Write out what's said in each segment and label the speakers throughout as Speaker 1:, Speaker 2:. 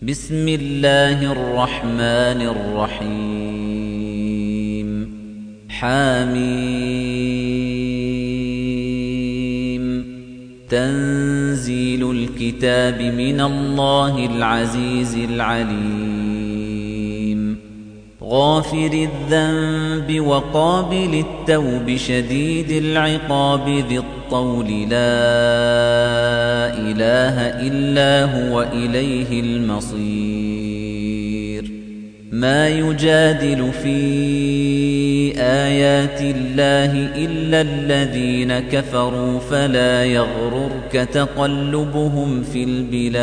Speaker 1: بسم الله الرحمن الرحيم. حميم. تنزيل الكتاب من الله العزيز العليم. غافر الذنب وقابل التوب شديد العقاب ذي الطول. لا إله إلا هو إليه المصير. ما يجادل في آيات الله إلا الذين كفروا فلا يغررك تقلبهم في البلاد.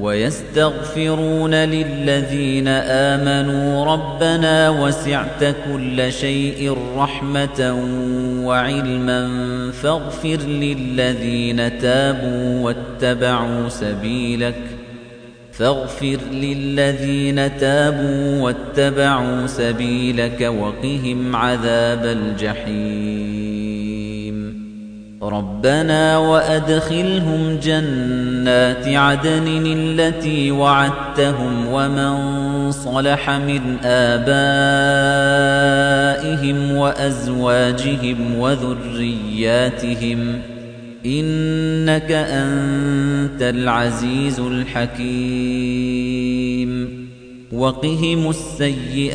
Speaker 1: ويستغفرون للذين آمنوا ربنا وسعت كل شيء رحمة وعلما فاغفر للذين تابوا واتبعوا سبيلك فاغفر للذين تابوا واتبعوا سبيلك وقهم عذاب الجحيم ربنا وأدخلهم جنات عدن التي وعدتهم ومن صلح من آبائهم وأزواجهم وذرياتهم إنك أنت العزيز الحكيم وقهم السيئات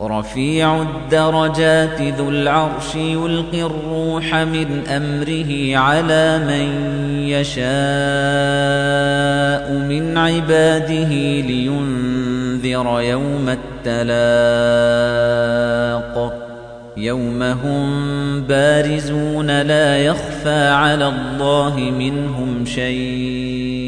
Speaker 1: رفيع الدرجات ذو العرش يلقي الروح من أمره على من يشاء من عباده لينذر يوم التلاق. يوم هم بارزون لا يخفى على الله منهم شيء.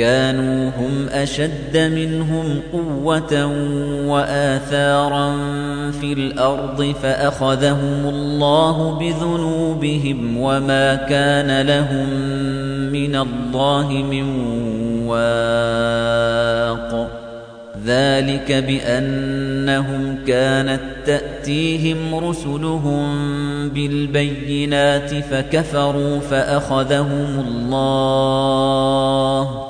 Speaker 1: كانوا هم أشد منهم قوة وآثارا في الأرض فأخذهم الله بذنوبهم وما كان لهم من الله من واق. ذلك بأنهم كانت تأتيهم رسلهم بالبينات فكفروا فأخذهم الله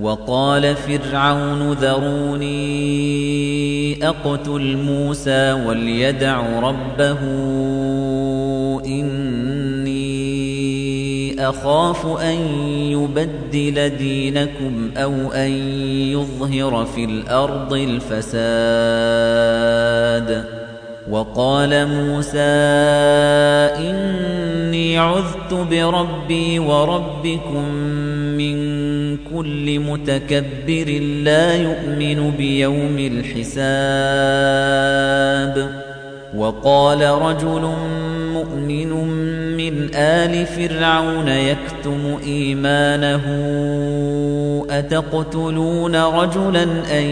Speaker 1: وقال فرعون ذروني أقتل موسى وليدع ربه إني أخاف أن يبدل دينكم أو أن يظهر في الأرض الفساد. وقال موسى إني عذت بربي وربكم كل متكبر لا يؤمن بيوم الحساب. وقال رجل مؤمن من آل فرعون يكتم إيمانه أتقتلون رجلا أن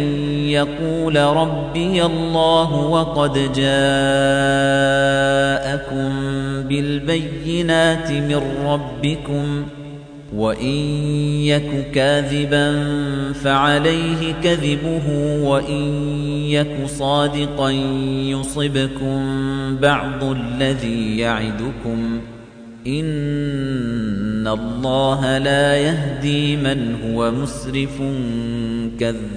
Speaker 1: يقول ربي الله وقد جاءكم بالبينات من ربكم؟ وَإِن يَكُ كَاذِبًا فَعَلَيْهِ كَذِبُهُ وَإِن يَكُ صَادِقًا يُصِبْكُم بَعْضُ الَّذِي يَعِدُكُمْ إِنَّ اللَّهَ لَا يَهْدِي مَنْ هُوَ مُسْرِفٌ كَذَّابٌ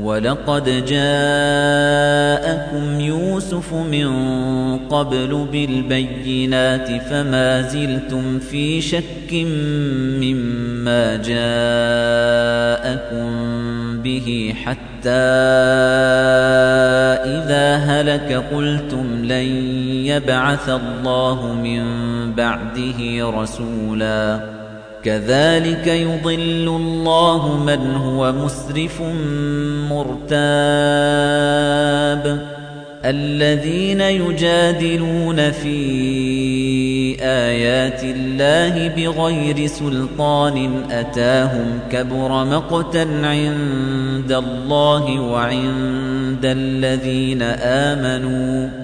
Speaker 1: وَلَقَدْ جَاءَكُمْ يُوسُفُ مِنْ قَبْلُ بِالْبَيِّنَاتِ فَمَا زِلْتُمْ فِي شَكٍّ مِّمَّا جَاءَكُمْ بِهِ حَتَّى إِذَا هَلَكَ قُلْتُمْ لَن يَبْعَثَ اللَّهُ مِن بَعْدِهِ رَسُولًا كَذَلِكَ يُضِلُّ اللَّهُ مَنْ هُوَ مُسْرِفٌ مُرْتَابٌ. الَّذِينَ يُجَادِلُونَ فِي آيَاتِ اللَّهِ بِغَيْرِ سُلْطَانٍ أَتَاهُمْ كَبُرَ مَقْتًا عِندَ اللَّهِ وَعِندَ الَّذِينَ آمَنُوا.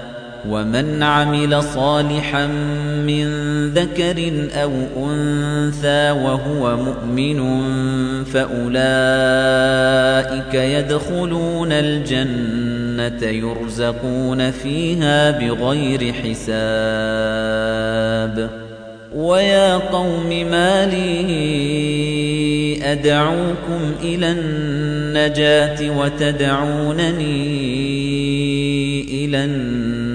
Speaker 1: وَمَنْ عَمِلَ صَالِحًا مِنْ ذَكَرٍ أَوْ أُنْثَى وَهُوَ مُؤْمِنٌ فَأُولَئِكَ يَدْخُلُونَ الْجَنَّةَ يُرْزَقُونَ فِيهَا بِغَيْرِ حِسَابٍ وَيَا قَوْمِ مَا لِي أدعوكم إلى النجاة وتدعونني إلى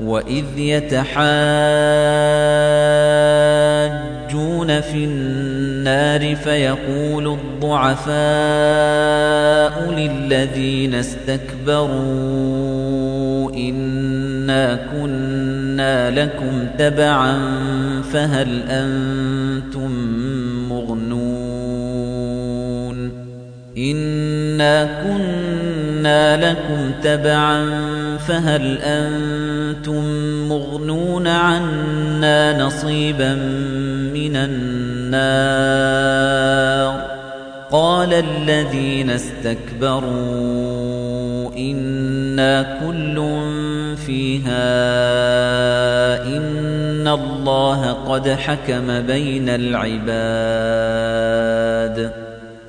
Speaker 1: وَإِذْ يَتَحَاجُّونَ فِي النَّارِ فَيَقُولُ الضُّعَفَاءُ لِلَّذِينَ اسْتَكْبَرُوا إِنَّا كُنَّا لَكُمْ تَبَعًا فَهَلْ أَنْتُمْ مُغْنُونَ إِنَّا كُنَّا لَكُمْ تَبَعًا فهل أنتم مغنون عنا نصيبا من النار قال الذين استكبروا إنا كل فيها إن الله قد حكم بين العباد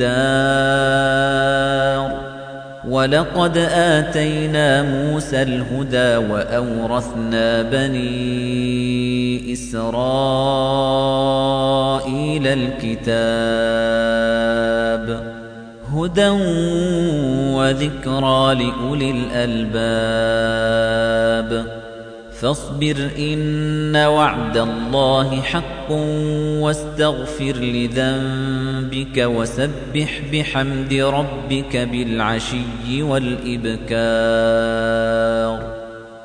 Speaker 1: الدار ولقد آتينا موسى الهدى وأورثنا بني إسرائيل الكتاب هدى وذكرى لأولي الألباب فاصبر إن وعد الله حق واستغفر لذنبك وسبح بحمد ربك بالعشي والإبكار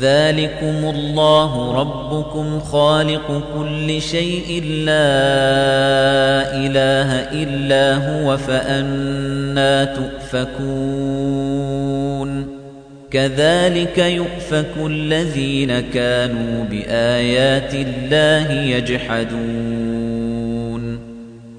Speaker 1: ذلكم الله ربكم خالق كل شيء لا إله إلا هو فأنا تؤفكون كذلك يؤفك الذين كانوا بآيات الله يجحدون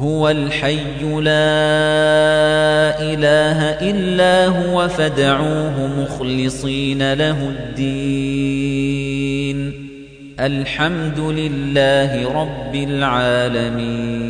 Speaker 1: هو الحي لا إله إلا هو فدعوه مخلصين له الدين. الحمد لله رب العالمين.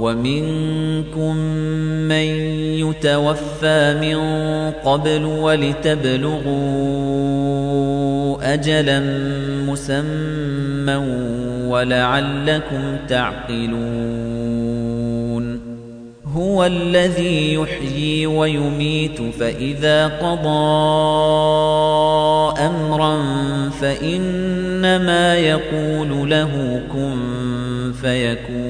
Speaker 1: وَمِنكُم مَّن يُتَوَفَّى مِن قَبْلُ وَلِتَبْلُغُوا أَجَلًا مُّسَمًّى وَلَعَلَّكُمْ تَعْقِلُونَ. هُوَ الَّذِي يُحْيِي وَيُمِيتُ فَإِذَا قَضَىٰ أَمْرًا فَإِنَّمَا يَقُولُ لَهُ كُن فَيَكُونُ.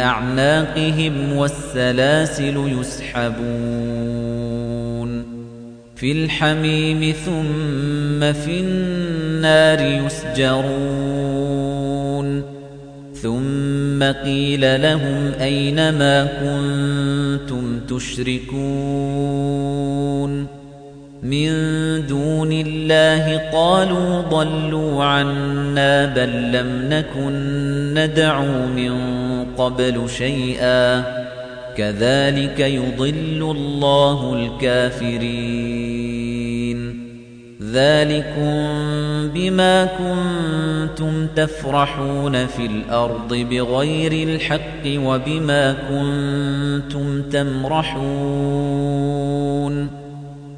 Speaker 1: أعناقهم والسلاسل يسحبون في الحميم ثم في النار يسجرون ثم قيل لهم أين ما كنتم تشركون من دون الله قالوا ضلوا عنا بل لم نكن ندعو من قبل شيئا كذلك يضل الله الكافرين. ذلكم بما كنتم تفرحون في الأرض بغير الحق وبما كنتم تمرحون.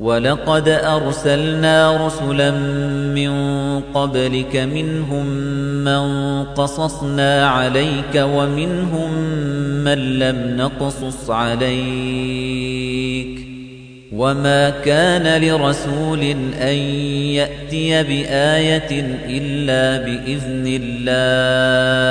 Speaker 1: وَلَقَدْ أَرْسَلْنَا رُسُلًا مِّن قَبْلِكَ مِنْهُم مَّن قَصَصْنَا عَلَيْكَ وَمِنْهُم مَّن لَّمْ نَقْصُصْ عَلَيْكَ وَمَا كَانَ لِرَسُولٍ أَن يَأْتِيَ بِآيَةٍ إِلَّا بِإِذْنِ اللَّهِ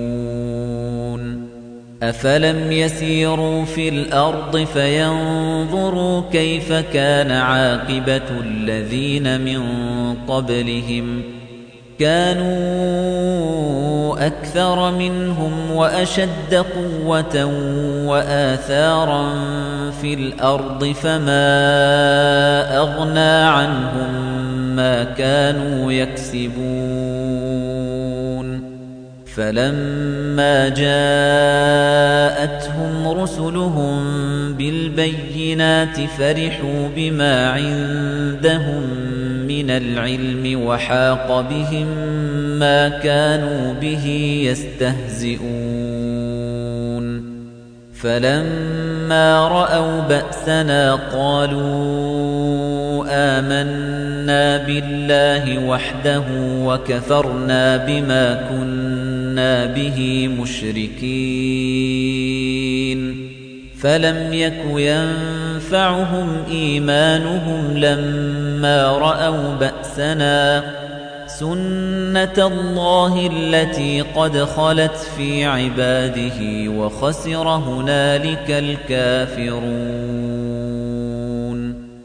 Speaker 1: أفلم يسيروا في الأرض فينظروا كيف كان عاقبة الذين من قبلهم ؟ كانوا أكثر منهم وأشد قوة وآثارا في الأرض فما أغنى عنهم ما كانوا يكسبون فلما جاءتهم رسلهم بالبينات فرحوا بما عندهم من العلم وحاق بهم ما كانوا به يستهزئون. فَلَمَّا رَأَوْا بَأْسَنَا قَالُوا آمَنَّا بِاللَّهِ وَحْدَهُ وَكَفَرْنَا بِمَا كُنَّا بِهِ مُشْرِكِينَ فَلَمْ يَكُ يَنفَعُهُمْ إِيمَانُهُمْ لَمَّا رَأَوْا بَأْسَنَا سُنَّةَ اللَّهِ الَّتِي قَدْ خَلَتْ فِي عِبَادِهِ وَخَسِرَ هُنَالِكَ الْكَافِرُونَ